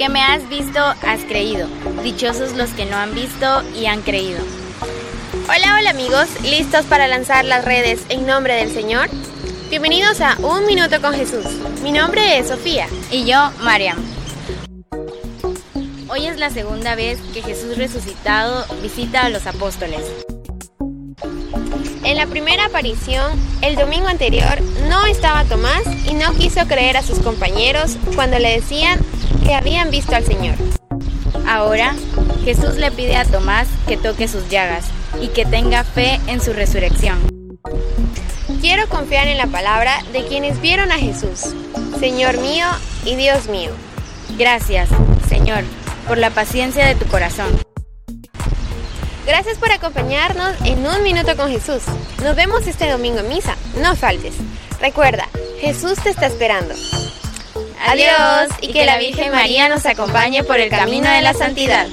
Porque me has visto, has creído. Dichosos los que no han visto y han creído. Hola, hola amigos, ¿listos para lanzar las redes en nombre del Señor? Bienvenidos a Un Minuto con Jesús. Mi nombre es Sofía. Y yo, Mariam. Hoy es la segunda vez que Jesús resucitado visita a los apóstoles. En la primera aparición, el domingo anterior, no estaba Tomás y no quiso creer a sus compañeros cuando le decían habían visto al Señor. Ahora, Jesús le pide a Tomás que toque sus llagas y que tenga fe en su resurrección. Quiero confiar en la palabra de quienes vieron a Jesús, Señor mío y Dios mío. Gracias, Señor, por la paciencia de tu corazón. Gracias por acompañarnos en Un Minuto con Jesús. Nos vemos este domingo en misa. No faltes. Recuerda, Jesús te está esperando. Adiós y que la Virgen María nos acompañe por el camino de la santidad.